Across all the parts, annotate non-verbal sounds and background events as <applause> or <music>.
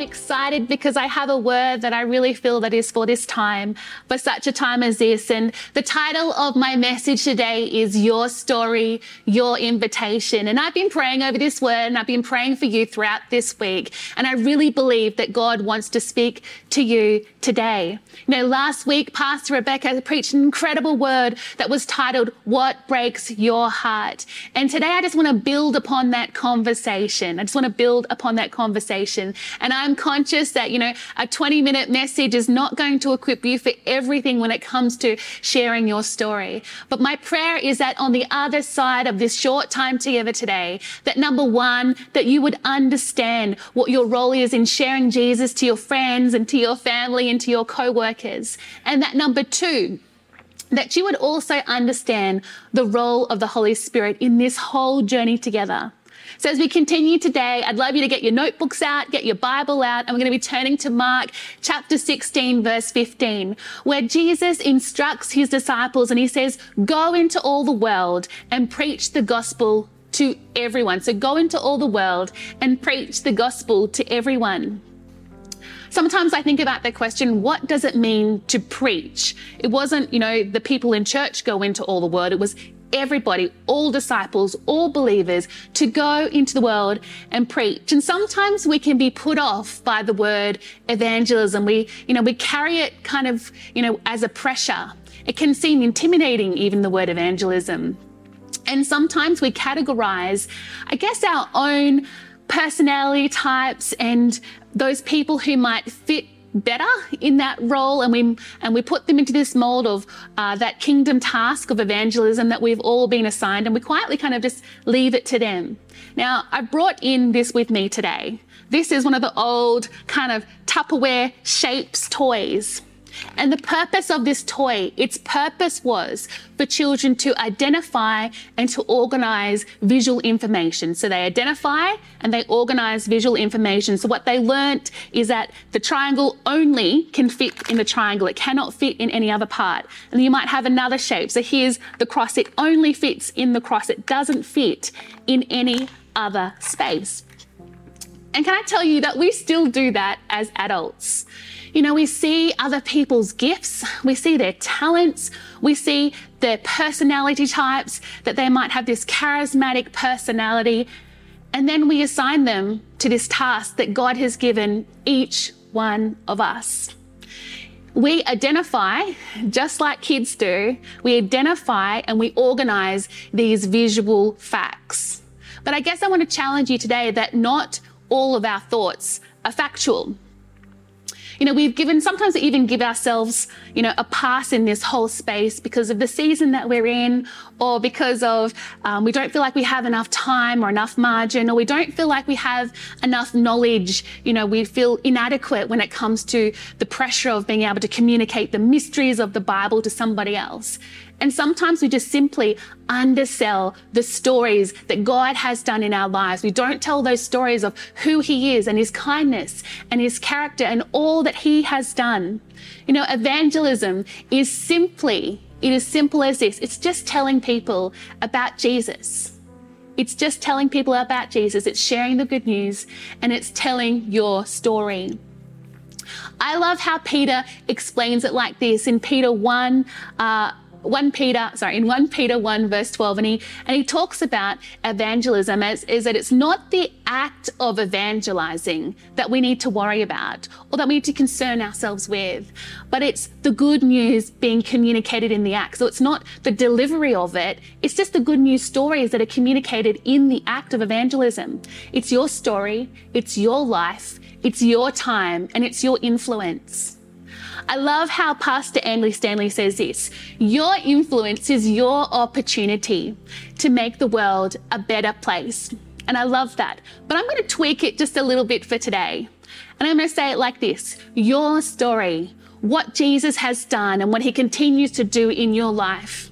I'm excited because I have a word that I really feel that is for this time, for such a time as this. And the title of my message today is Your Story, Your Invitation. And I've been praying over this word and I've been praying for you throughout this week. And I really believe that God wants to speak to you today. You know, last week, Pastor Rebecca preached an incredible word that was titled, What Breaks Your Heart? And today I just want to build upon that conversation. I just want to build upon that conversation. And I'm conscious that, you know, a 20 minute message is not going to equip you for everything when it comes to sharing your story. But my prayer is that on the other side of this short time together today, that number one, that you would understand what your role is in sharing Jesus to your friends and to your family and to your co-workers. And that number two, that you would also understand the role of the Holy Spirit in this whole journey together. So as we continue today, I'd love you to get your notebooks out, get your Bible out, and we're going to be turning to Mark chapter 16, verse 15, where Jesus instructs his disciples and he says, go into all the world and preach the gospel to everyone. So go into all the world and preach the gospel to everyone. Sometimes I think about the question, what does it mean to preach? It wasn't, you know, the people in church go into all the world. It was everybody, all disciples, all believers to go into the world and preach. And sometimes we can be put off by the word evangelism. We, you know, we carry it kind of, you know, as a pressure. It can seem intimidating, even the word evangelism. And sometimes we categorize, I guess, our own personality types and those people who might fit better in that role and we and we put them into this mold of uh, that kingdom task of evangelism that we've all been assigned and we quietly kind of just leave it to them. Now i brought in this with me today. This is one of the old kind of tupperware shapes toys and the purpose of this toy, its purpose was for children to identify and to organize visual information. So they identify and they organize visual information. So what they learnt is that the triangle only can fit in the triangle. It cannot fit in any other part. And you might have another shape. So here's the cross. It only fits in the cross. It doesn't fit in any other space. And can I tell you that we still do that as adults? You know, we see other people's gifts, we see their talents, we see their personality types, that they might have this charismatic personality, and then we assign them to this task that God has given each one of us. We identify, just like kids do, we identify and we organize these visual facts. But I guess I want to challenge you today that not all of our thoughts are factual. You know, we've given, sometimes we even give ourselves, you know, a pass in this whole space because of the season that we're in, or because of um, we don't feel like we have enough time or enough margin, or we don't feel like we have enough knowledge. You know, we feel inadequate when it comes to the pressure of being able to communicate the mysteries of the Bible to somebody else. And sometimes we just simply undersell the stories that God has done in our lives. We don't tell those stories of who He is and His kindness and His character and all that He has done. You know, evangelism is simply, it is simple as this. It's just telling people about Jesus. It's just telling people about Jesus. It's sharing the good news and it's telling your story. I love how Peter explains it like this in Peter 1, uh, 1 Peter, sorry, in 1 Peter 1 verse 12, and he, and he talks about evangelism as is that it's not the act of evangelizing that we need to worry about or that we need to concern ourselves with, but it's the good news being communicated in the act. So it's not the delivery of it, it's just the good news stories that are communicated in the act of evangelism. It's your story, it's your life, it's your time, and it's your influence. I love how Pastor Andy Stanley says this Your influence is your opportunity to make the world a better place. And I love that. But I'm going to tweak it just a little bit for today. And I'm going to say it like this Your story, what Jesus has done and what he continues to do in your life.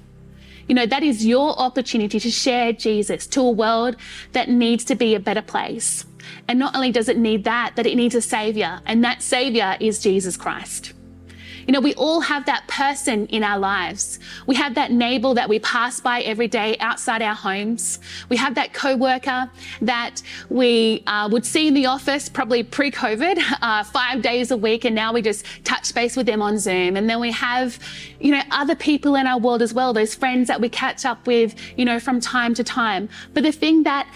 You know, that is your opportunity to share Jesus to a world that needs to be a better place. And not only does it need that, that it needs a savior, and that savior is Jesus Christ. You know, we all have that person in our lives. We have that neighbor that we pass by every day outside our homes. We have that co-worker that we uh, would see in the office probably pre-COVID, <laughs> uh, five days a week, and now we just touch base with them on Zoom. And then we have, you know, other people in our world as well, those friends that we catch up with, you know, from time to time. But the thing that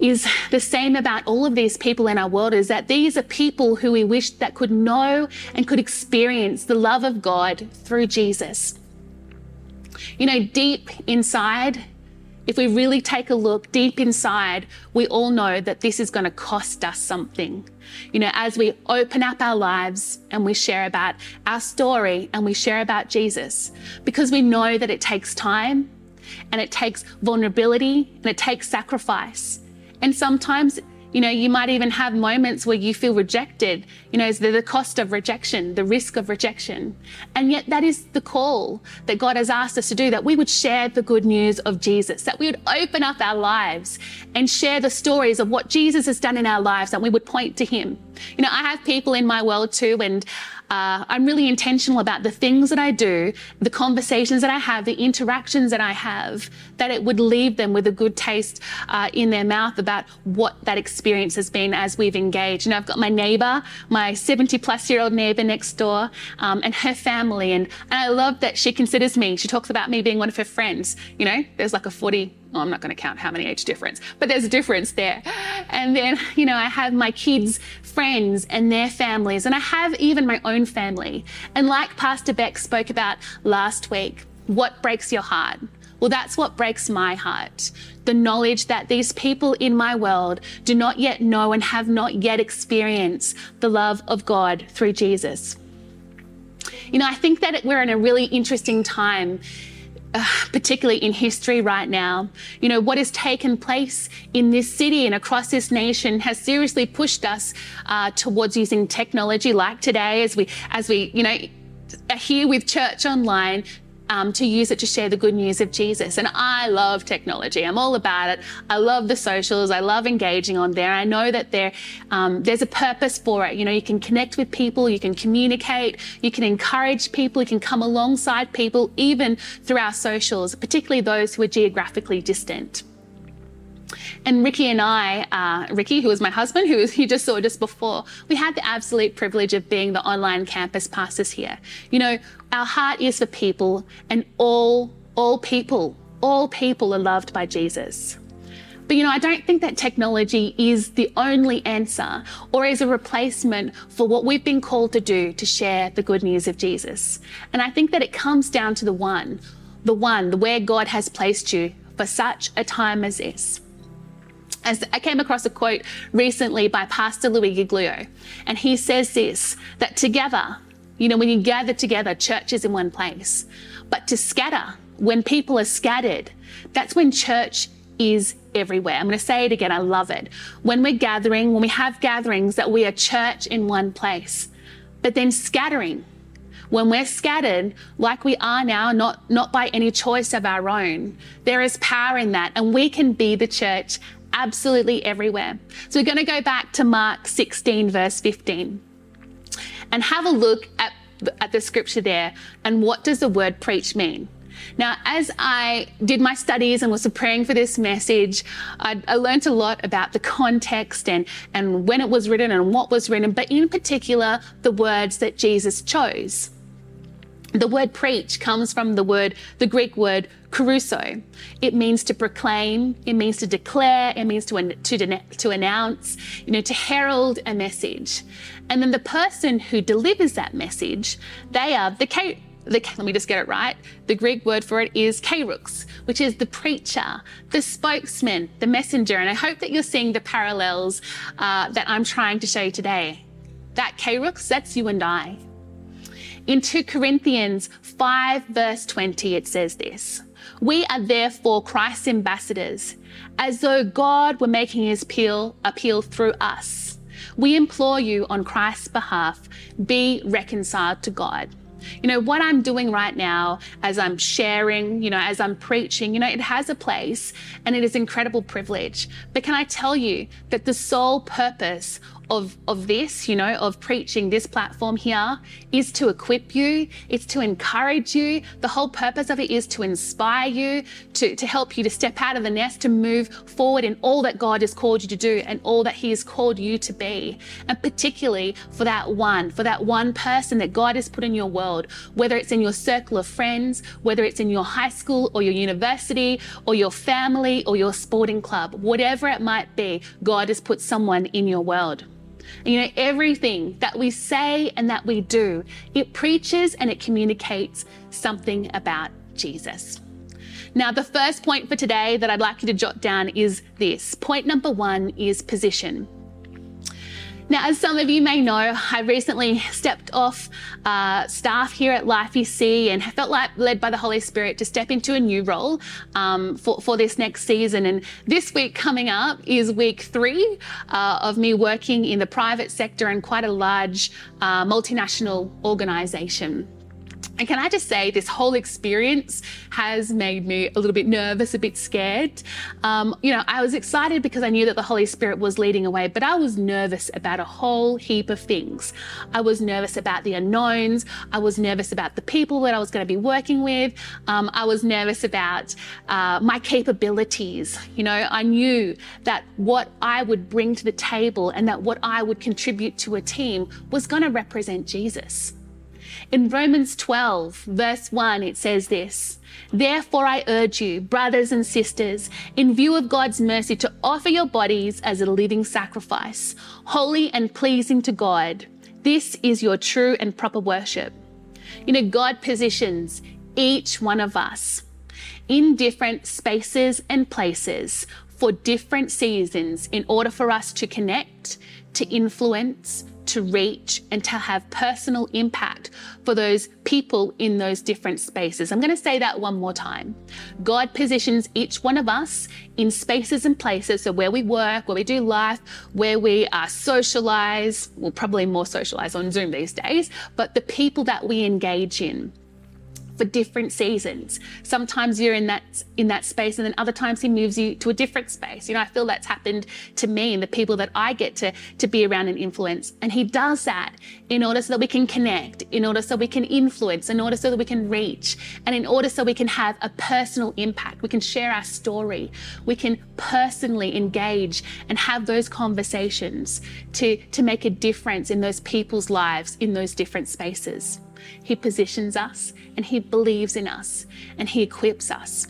is the same about all of these people in our world is that these are people who we wish that could know and could experience the love of God through Jesus. You know, deep inside, if we really take a look deep inside, we all know that this is going to cost us something. You know, as we open up our lives and we share about our story and we share about Jesus, because we know that it takes time and it takes vulnerability and it takes sacrifice. And sometimes, you know, you might even have moments where you feel rejected. You know, the, the cost of rejection, the risk of rejection. And yet that is the call that God has asked us to do, that we would share the good news of Jesus, that we would open up our lives and share the stories of what Jesus has done in our lives, that we would point to him. You know, I have people in my world too, and uh, I'm really intentional about the things that I do, the conversations that I have, the interactions that I have, that it would leave them with a good taste uh, in their mouth about what that experience has been as we've engaged. You know, I've got my neighbor, my 70 plus year old neighbor next door, um, and her family. And, and I love that she considers me, she talks about me being one of her friends. You know, there's like a 40 oh, I'm not going to count how many age difference, but there's a difference there. And then, you know, I have my kids' friends and their families, and I have even my own family. And like Pastor Beck spoke about last week, what breaks your heart? Well, that's what breaks my heart. The knowledge that these people in my world do not yet know and have not yet experienced the love of God through Jesus. You know, I think that we're in a really interesting time uh, particularly in history right now. You know, what has taken place in this city and across this nation has seriously pushed us uh, towards using technology like today as we, as we, you know, are here with church online um, to use it to share the good news of Jesus. And I love technology. I'm all about it. I love the socials. I love engaging on there. I know that there, um, there's a purpose for it. You know, you can connect with people, you can communicate, you can encourage people, you can come alongside people, even through our socials, particularly those who are geographically distant. And Ricky and I, uh, Ricky, who was my husband, who you just saw just before, we had the absolute privilege of being the online campus pastors here. You know, our heart is for people, and all, all people, all people are loved by Jesus. But you know, I don't think that technology is the only answer or is a replacement for what we've been called to do to share the good news of Jesus. And I think that it comes down to the one, the one, the where God has placed you for such a time as this. As I came across a quote recently by Pastor Louis Giglio, and he says this that together, you know, when you gather together, church is in one place. But to scatter, when people are scattered, that's when church is everywhere. I'm going to say it again. I love it. When we're gathering, when we have gatherings, that we are church in one place. But then scattering, when we're scattered like we are now, not, not by any choice of our own, there is power in that. And we can be the church absolutely everywhere. So we're going to go back to Mark 16, verse 15, and have a look at, at the scripture there and what does the word preach mean? Now, as I did my studies and was preparing for this message, I, I, learned a lot about the context and, and when it was written and what was written, but in particular, the words that Jesus chose. The word preach comes from the word, the Greek word kerusso. It means to proclaim, it means to declare, it means to, to, to announce, you know, to herald a message. And then the person who delivers that message, they are the, the let me just get it right. The Greek word for it is kerux, which is the preacher, the spokesman, the messenger. And I hope that you're seeing the parallels uh, that I'm trying to show you today. That kerux, that's you and I. In 2 Corinthians 5, verse 20, it says this We are therefore Christ's ambassadors, as though God were making his appeal, appeal through us. We implore you on Christ's behalf, be reconciled to God. You know, what I'm doing right now as I'm sharing, you know, as I'm preaching, you know, it has a place and it is incredible privilege. But can I tell you that the sole purpose of, of this, you know, of preaching this platform here is to equip you, it's to encourage you. The whole purpose of it is to inspire you, to, to help you to step out of the nest, to move forward in all that God has called you to do and all that He has called you to be. And particularly for that one, for that one person that God has put in your world, whether it's in your circle of friends, whether it's in your high school or your university or your family or your sporting club, whatever it might be, God has put someone in your world. You know, everything that we say and that we do, it preaches and it communicates something about Jesus. Now, the first point for today that I'd like you to jot down is this. Point number one is position. Now, as some of you may know, I recently stepped off uh, staff here at Life EC and felt like led by the Holy Spirit to step into a new role um, for, for this next season. And this week coming up is week three uh, of me working in the private sector in quite a large uh, multinational organization. And can I just say, this whole experience has made me a little bit nervous, a bit scared. Um, you know, I was excited because I knew that the Holy Spirit was leading away, but I was nervous about a whole heap of things. I was nervous about the unknowns. I was nervous about the people that I was going to be working with. Um, I was nervous about uh, my capabilities. You know, I knew that what I would bring to the table and that what I would contribute to a team was going to represent Jesus. In Romans 12, verse 1, it says this Therefore, I urge you, brothers and sisters, in view of God's mercy, to offer your bodies as a living sacrifice, holy and pleasing to God. This is your true and proper worship. You know, God positions each one of us in different spaces and places for different seasons in order for us to connect, to influence, to reach and to have personal impact for those people in those different spaces. I'm going to say that one more time. God positions each one of us in spaces and places. So where we work, where we do life, where we are socialize, well, probably more socialized on Zoom these days, but the people that we engage in for different seasons. Sometimes you're in that in that space, and then other times he moves you to a different space. You know, I feel that's happened to me and the people that I get to to be around and influence. And he does that in order so that we can connect, in order so we can influence, in order so that we can reach, and in order so we can have a personal impact. We can share our story. We can personally engage and have those conversations to to make a difference in those people's lives in those different spaces. He positions us and He believes in us and He equips us.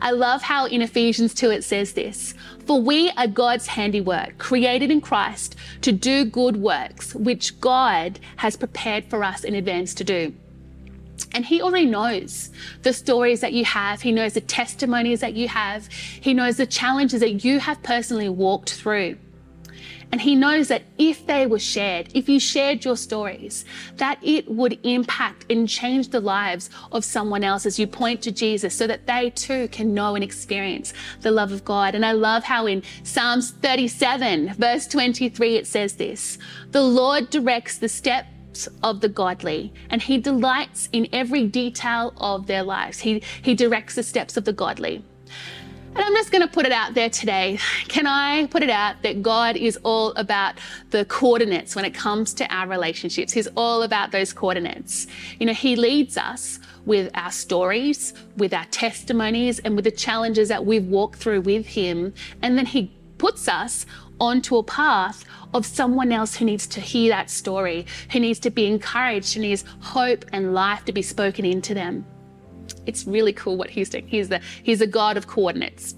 I love how in Ephesians 2 it says this For we are God's handiwork, created in Christ to do good works, which God has prepared for us in advance to do. And he already knows the stories that you have. He knows the testimonies that you have. He knows the challenges that you have personally walked through. And he knows that if they were shared, if you shared your stories, that it would impact and change the lives of someone else as you point to Jesus so that they too can know and experience the love of God. And I love how in Psalms 37, verse 23, it says this The Lord directs the steps of the godly, and he delights in every detail of their lives. He, he directs the steps of the godly. And I'm just going to put it out there today. Can I put it out that God is all about the coordinates when it comes to our relationships? He's all about those coordinates. You know, He leads us with our stories, with our testimonies, and with the challenges that we've walked through with Him. And then He puts us onto a path of someone else who needs to hear that story, who needs to be encouraged, who needs hope and life to be spoken into them. It's really cool what he's doing. He's the he's a God of coordinates.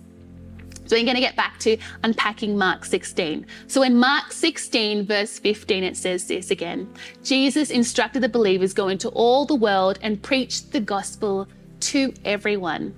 So we're going to get back to unpacking Mark 16. So in Mark 16, verse 15, it says this again Jesus instructed the believers go into all the world and preach the gospel to everyone.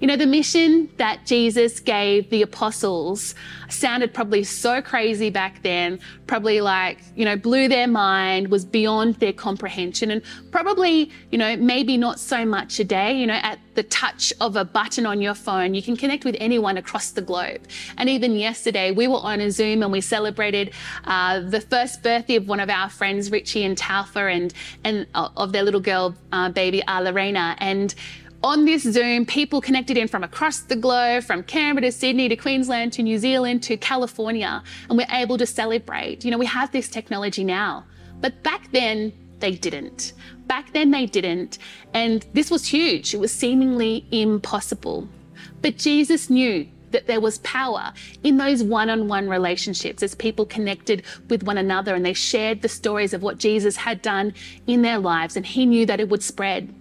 You know, the mission that Jesus gave the apostles sounded probably so crazy back then, probably like, you know, blew their mind, was beyond their comprehension, and probably, you know, maybe not so much today. You know, at the touch of a button on your phone, you can connect with anyone across the globe. And even yesterday, we were on a Zoom and we celebrated uh, the first birthday of one of our friends, Richie and Talfa, and, and uh, of their little girl, uh, baby, Lorena. And on this Zoom, people connected in from across the globe, from Canberra to Sydney to Queensland to New Zealand to California, and we're able to celebrate. You know, we have this technology now, but back then they didn't. Back then they didn't, and this was huge. It was seemingly impossible. But Jesus knew that there was power in those one on one relationships as people connected with one another and they shared the stories of what Jesus had done in their lives, and he knew that it would spread.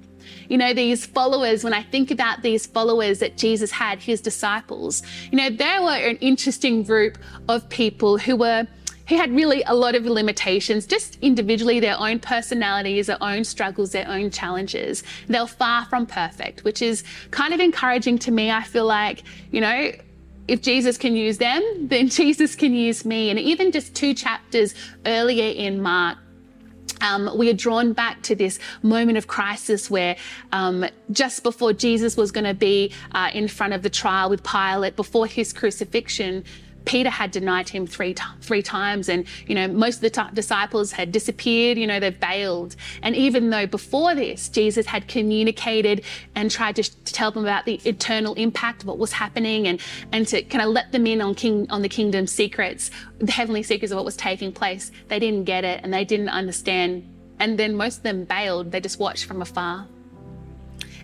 You know, these followers, when I think about these followers that Jesus had, his disciples, you know, they were an interesting group of people who were who had really a lot of limitations, just individually, their own personalities, their own struggles, their own challenges. They were far from perfect, which is kind of encouraging to me. I feel like, you know, if Jesus can use them, then <laughs> Jesus can use me. And even just two chapters earlier in Mark, um, we are drawn back to this moment of crisis where um, just before Jesus was going to be uh, in front of the trial with Pilate, before his crucifixion, Peter had denied him three, t- three times, and you know most of the t- disciples had disappeared. You know they've bailed, and even though before this Jesus had communicated and tried to, sh- to tell them about the eternal impact of what was happening, and and to kind of let them in on king on the kingdom secrets, the heavenly secrets of what was taking place, they didn't get it and they didn't understand, and then most of them bailed. They just watched from afar.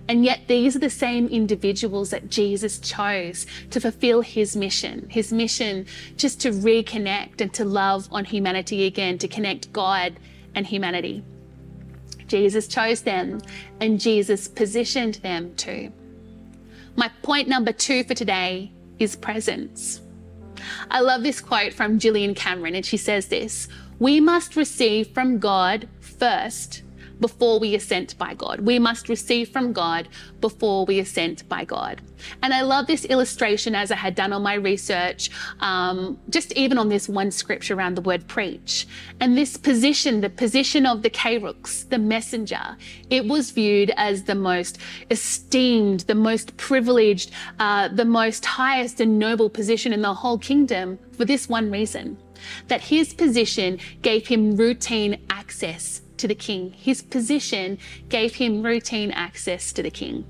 And yet, these are the same individuals that Jesus chose to fulfill his mission, his mission just to reconnect and to love on humanity again, to connect God and humanity. Jesus chose them and Jesus positioned them too. My point number two for today is presence. I love this quote from Gillian Cameron, and she says this We must receive from God first before we are sent by God. We must receive from God before we are sent by God. And I love this illustration as I had done on my research, um, just even on this one scripture around the word preach. And this position, the position of the kerux, the messenger, it was viewed as the most esteemed, the most privileged, uh, the most highest and noble position in the whole kingdom for this one reason that his position gave him routine access to the king. His position gave him routine access to the king.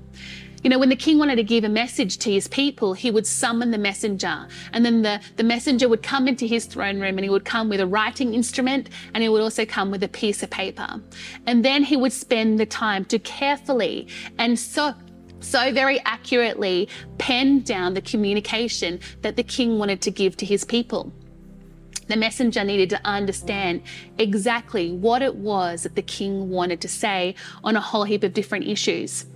You know, when the king wanted to give a message to his people, he would summon the messenger. And then the, the messenger would come into his throne room and he would come with a writing instrument and he would also come with a piece of paper. And then he would spend the time to carefully and so so very accurately pen down the communication that the king wanted to give to his people. The messenger needed to understand exactly what it was that the king wanted to say on a whole heap of different issues.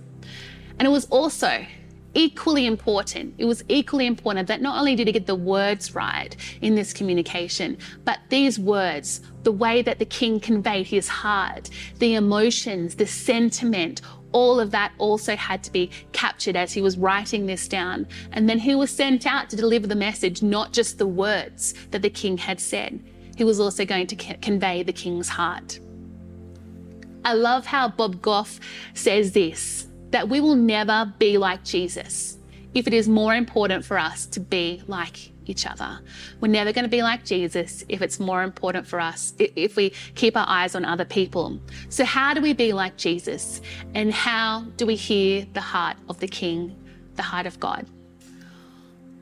And it was also equally important. It was equally important that not only did he get the words right in this communication, but these words, the way that the king conveyed his heart, the emotions, the sentiment, all of that also had to be captured as he was writing this down. And then he was sent out to deliver the message, not just the words that the king had said. He was also going to convey the king's heart. I love how Bob Goff says this that we will never be like Jesus if it is more important for us to be like each other. We're never going to be like Jesus if it's more important for us, if we keep our eyes on other people. So, how do we be like Jesus? And how do we hear the heart of the King, the heart of God?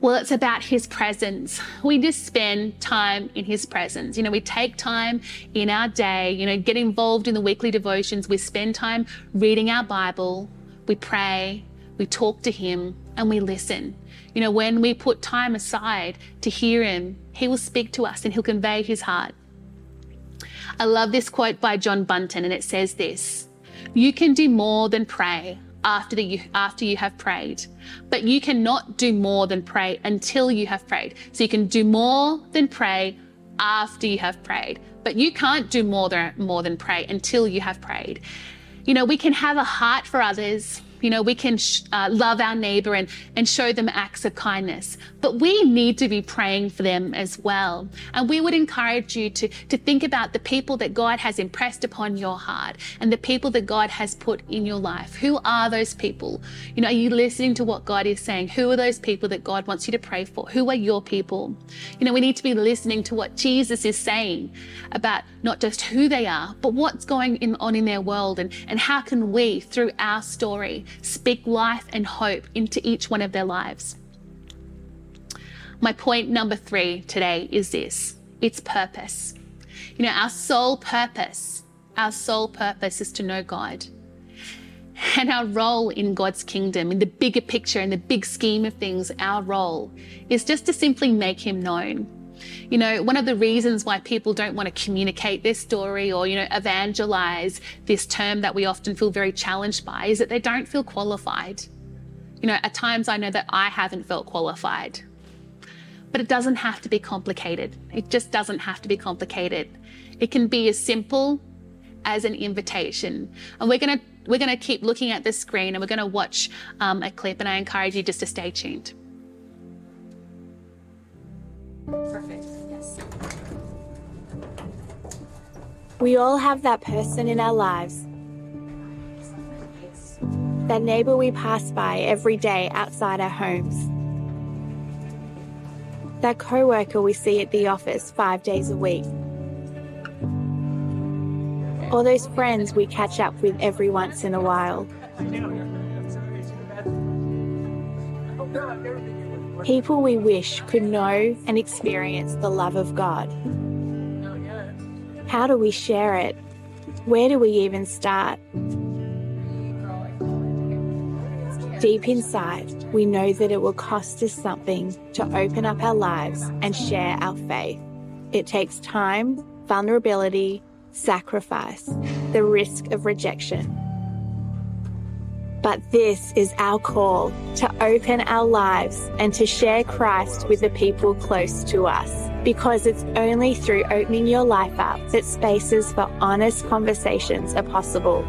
Well, it's about his presence. We just spend time in his presence. You know, we take time in our day, you know, get involved in the weekly devotions. We spend time reading our Bible. We pray. We talk to him and we listen. You know, when we put time aside to hear Him, He will speak to us and He'll convey His heart. I love this quote by John Bunyan, and it says this You can do more than pray after, the, after you have prayed, but you cannot do more than pray until you have prayed. So you can do more than pray after you have prayed, but you can't do more than, more than pray until you have prayed. You know, we can have a heart for others you know, we can sh- uh, love our neighbor and, and show them acts of kindness, but we need to be praying for them as well. And we would encourage you to, to think about the people that God has impressed upon your heart and the people that God has put in your life. Who are those people? You know, are you listening to what God is saying? Who are those people that God wants you to pray for? Who are your people? You know, we need to be listening to what Jesus is saying about not just who they are, but what's going in, on in their world and, and how can we, through our story, speak life and hope into each one of their lives. My point number three today is this it's purpose. You know, our sole purpose, our sole purpose is to know God. And our role in God's kingdom, in the bigger picture, in the big scheme of things, our role is just to simply make Him known. You know, one of the reasons why people don't want to communicate their story or, you know, evangelize this term that we often feel very challenged by is that they don't feel qualified. You know, at times I know that I haven't felt qualified. But it doesn't have to be complicated. It just doesn't have to be complicated. It can be as simple as an invitation. And we're going to we're going to keep looking at the screen and we're going to watch um, a clip and I encourage you just to stay tuned. Perfect. Yes. We all have that person in our lives. That neighbor we pass by every day outside our homes. That co worker we see at the office five days a week. Or those friends we catch up with every once in a while. People we wish could know and experience the love of God. How do we share it? Where do we even start? Deep inside, we know that it will cost us something to open up our lives and share our faith. It takes time, vulnerability, sacrifice, the risk of rejection. But this is our call to open our lives and to share Christ with the people close to us. Because it's only through opening your life up that spaces for honest conversations are possible.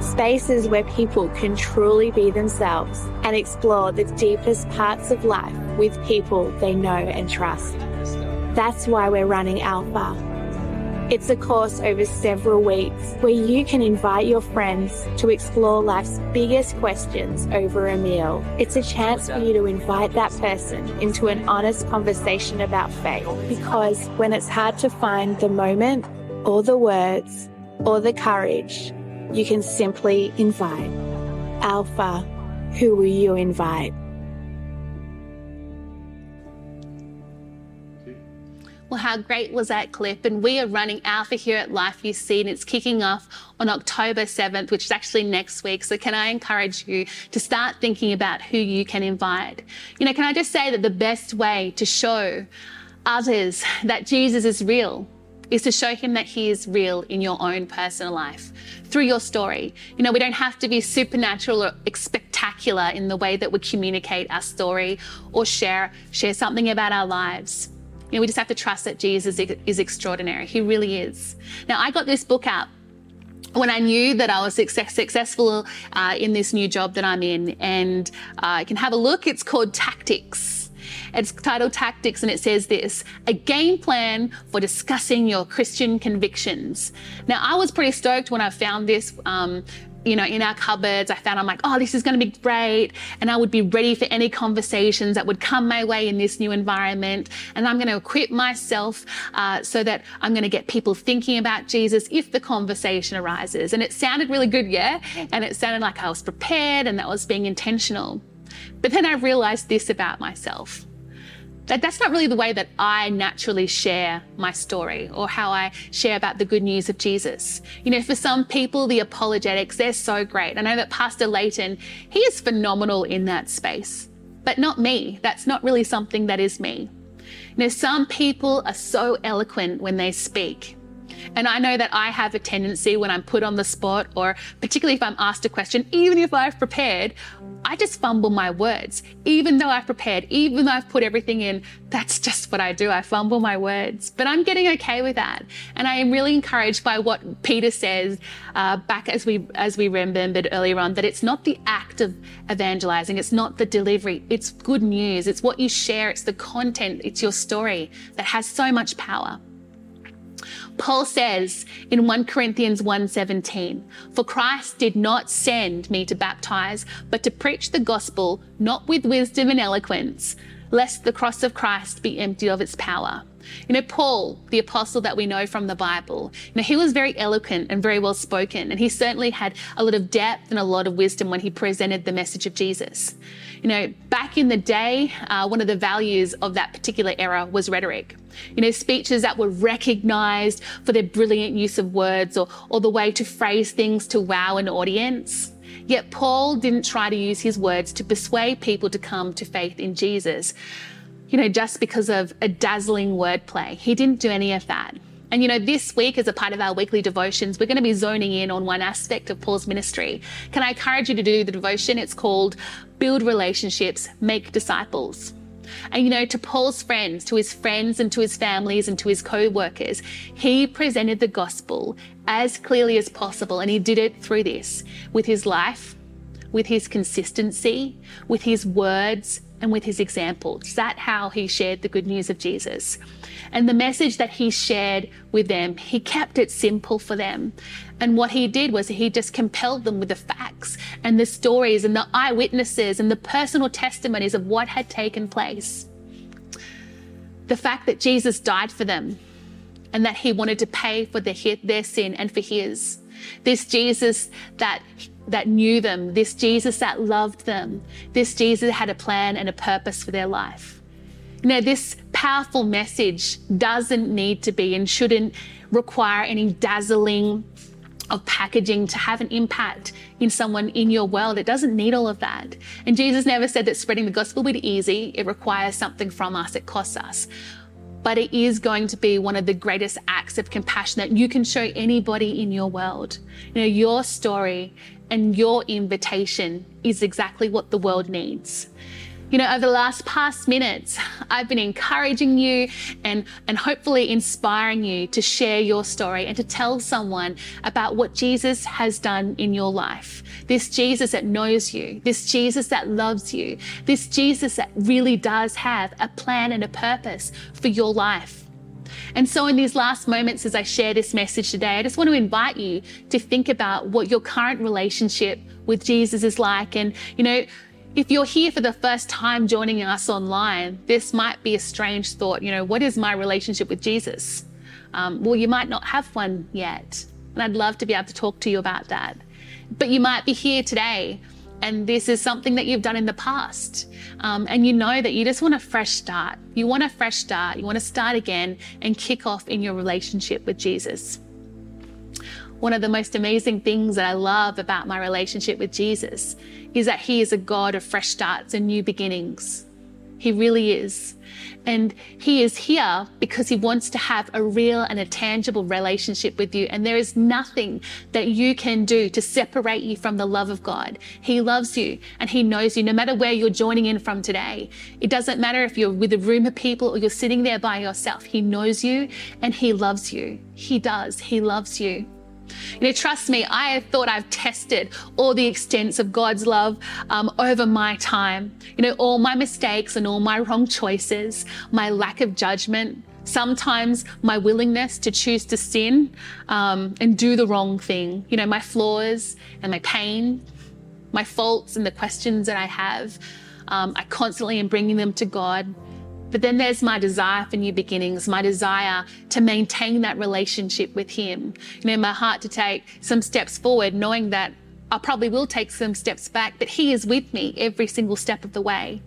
Spaces where people can truly be themselves and explore the deepest parts of life with people they know and trust. That's why we're running Alpha it's a course over several weeks where you can invite your friends to explore life's biggest questions over a meal. It's a chance for you to invite that person into an honest conversation about faith because when it's hard to find the moment or the words or the courage, you can simply invite. Alpha, who will you invite? Well, how great was that clip? And we are running Alpha here at Life You See, and it's kicking off on October 7th, which is actually next week. So, can I encourage you to start thinking about who you can invite? You know, can I just say that the best way to show others that Jesus is real is to show him that he is real in your own personal life through your story. You know, we don't have to be supernatural or spectacular in the way that we communicate our story or share share something about our lives. You know, we just have to trust that Jesus is extraordinary. He really is. Now, I got this book out when I knew that I was success, successful uh, in this new job that I'm in, and uh, I can have a look. It's called Tactics. It's titled Tactics, and it says this a game plan for discussing your Christian convictions. Now, I was pretty stoked when I found this um, you know, in our cupboards. I found I'm like, oh, this is going to be great. And I would be ready for any conversations that would come my way in this new environment. And I'm going to equip myself uh, so that I'm going to get people thinking about Jesus if the conversation arises. And it sounded really good, yeah? And it sounded like I was prepared and that was being intentional. But then I realized this about myself that that's not really the way that I naturally share my story or how I share about the good news of Jesus. You know, for some people, the apologetics, they're so great. I know that Pastor Layton, he is phenomenal in that space, but not me. That's not really something that is me. You know, some people are so eloquent when they speak. And I know that I have a tendency when I'm put on the spot, or particularly if I'm asked a question, even if I've prepared, I just fumble my words. Even though I've prepared, even though I've put everything in, that's just what I do. I fumble my words. But I'm getting okay with that. And I am really encouraged by what Peter says uh, back as we as we remembered earlier on, that it's not the act of evangelizing, it's not the delivery, it's good news. It's what you share, it's the content, it's your story that has so much power. Paul says in 1 Corinthians 1:17, "For Christ did not send me to baptize, but to preach the gospel not with wisdom and eloquence, lest the cross of Christ be emptied of its power. You know, Paul, the apostle that we know from the Bible, you know, he was very eloquent and very well spoken, and he certainly had a lot of depth and a lot of wisdom when he presented the message of Jesus. You know, back in the day, uh, one of the values of that particular era was rhetoric. You know, speeches that were recognized for their brilliant use of words or, or the way to phrase things to wow an audience. Yet Paul didn't try to use his words to persuade people to come to faith in Jesus you know, just because of a dazzling wordplay. He didn't do any of that. And you know, this week, as a part of our weekly devotions, we're going to be zoning in on one aspect of Paul's ministry. Can I encourage you to do the devotion? It's called Build Relationships, Make Disciples. And you know, to Paul's friends, to his friends and to his families and to his co workers, he presented the gospel as clearly as possible. And he did it through this with his life, with his consistency, with his words, and with his example. Is that how he shared the good news of Jesus? And the message that he shared with them, he kept it simple for them. And what he did was he just compelled them with the facts and the stories and the eyewitnesses and the personal testimonies of what had taken place. The fact that Jesus died for them and that he wanted to pay for their, their sin and for his. This Jesus that that knew them, this Jesus that loved them, this Jesus had a plan and a purpose for their life. You know, this powerful message doesn't need to be and shouldn't require any dazzling of packaging to have an impact in someone in your world. It doesn't need all of that. And Jesus never said that spreading the gospel would be easy. It requires something from us, it costs us but it is going to be one of the greatest acts of compassion that you can show anybody in your world. You know, your story and your invitation is exactly what the world needs. You know, over the last past minutes, I've been encouraging you and, and hopefully inspiring you to share your story and to tell someone about what Jesus has done in your life. This Jesus that knows you, this Jesus that loves you, this Jesus that really does have a plan and a purpose for your life. And so, in these last moments, as I share this message today, I just want to invite you to think about what your current relationship with Jesus is like. And, you know, if you're here for the first time joining us online, this might be a strange thought. You know, what is my relationship with Jesus? Um, well, you might not have one yet. And I'd love to be able to talk to you about that. But you might be here today and this is something that you've done in the past. Um, and you know that you just want a fresh start. You want a fresh start. You want to start again and kick off in your relationship with Jesus. One of the most amazing things that I love about my relationship with Jesus is that He is a God of fresh starts and new beginnings. He really is. And He is here because He wants to have a real and a tangible relationship with you. And there is nothing that you can do to separate you from the love of God. He loves you and He knows you no matter where you're joining in from today. It doesn't matter if you're with a room of people or you're sitting there by yourself. He knows you and He loves you. He does. He loves you. You know, trust me, I thought I've tested all the extents of God's love um, over my time. You know, all my mistakes and all my wrong choices, my lack of judgment, sometimes my willingness to choose to sin um, and do the wrong thing. You know, my flaws and my pain, my faults and the questions that I have. Um, I constantly am bringing them to God. But then there's my desire for new beginnings, my desire to maintain that relationship with Him. You know, my heart to take some steps forward, knowing that I probably will take some steps back, but He is with me every single step of the way.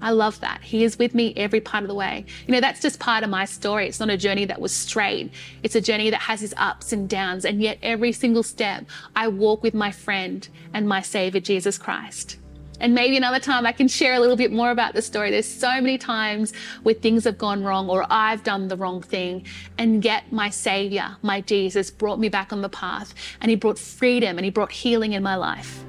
I love that. He is with me every part of the way. You know, that's just part of my story. It's not a journey that was straight. It's a journey that has its ups and downs. And yet, every single step, I walk with my friend and my Savior, Jesus Christ. And maybe another time I can share a little bit more about the story. There's so many times where things have gone wrong or I've done the wrong thing, and yet my Savior, my Jesus, brought me back on the path and He brought freedom and He brought healing in my life.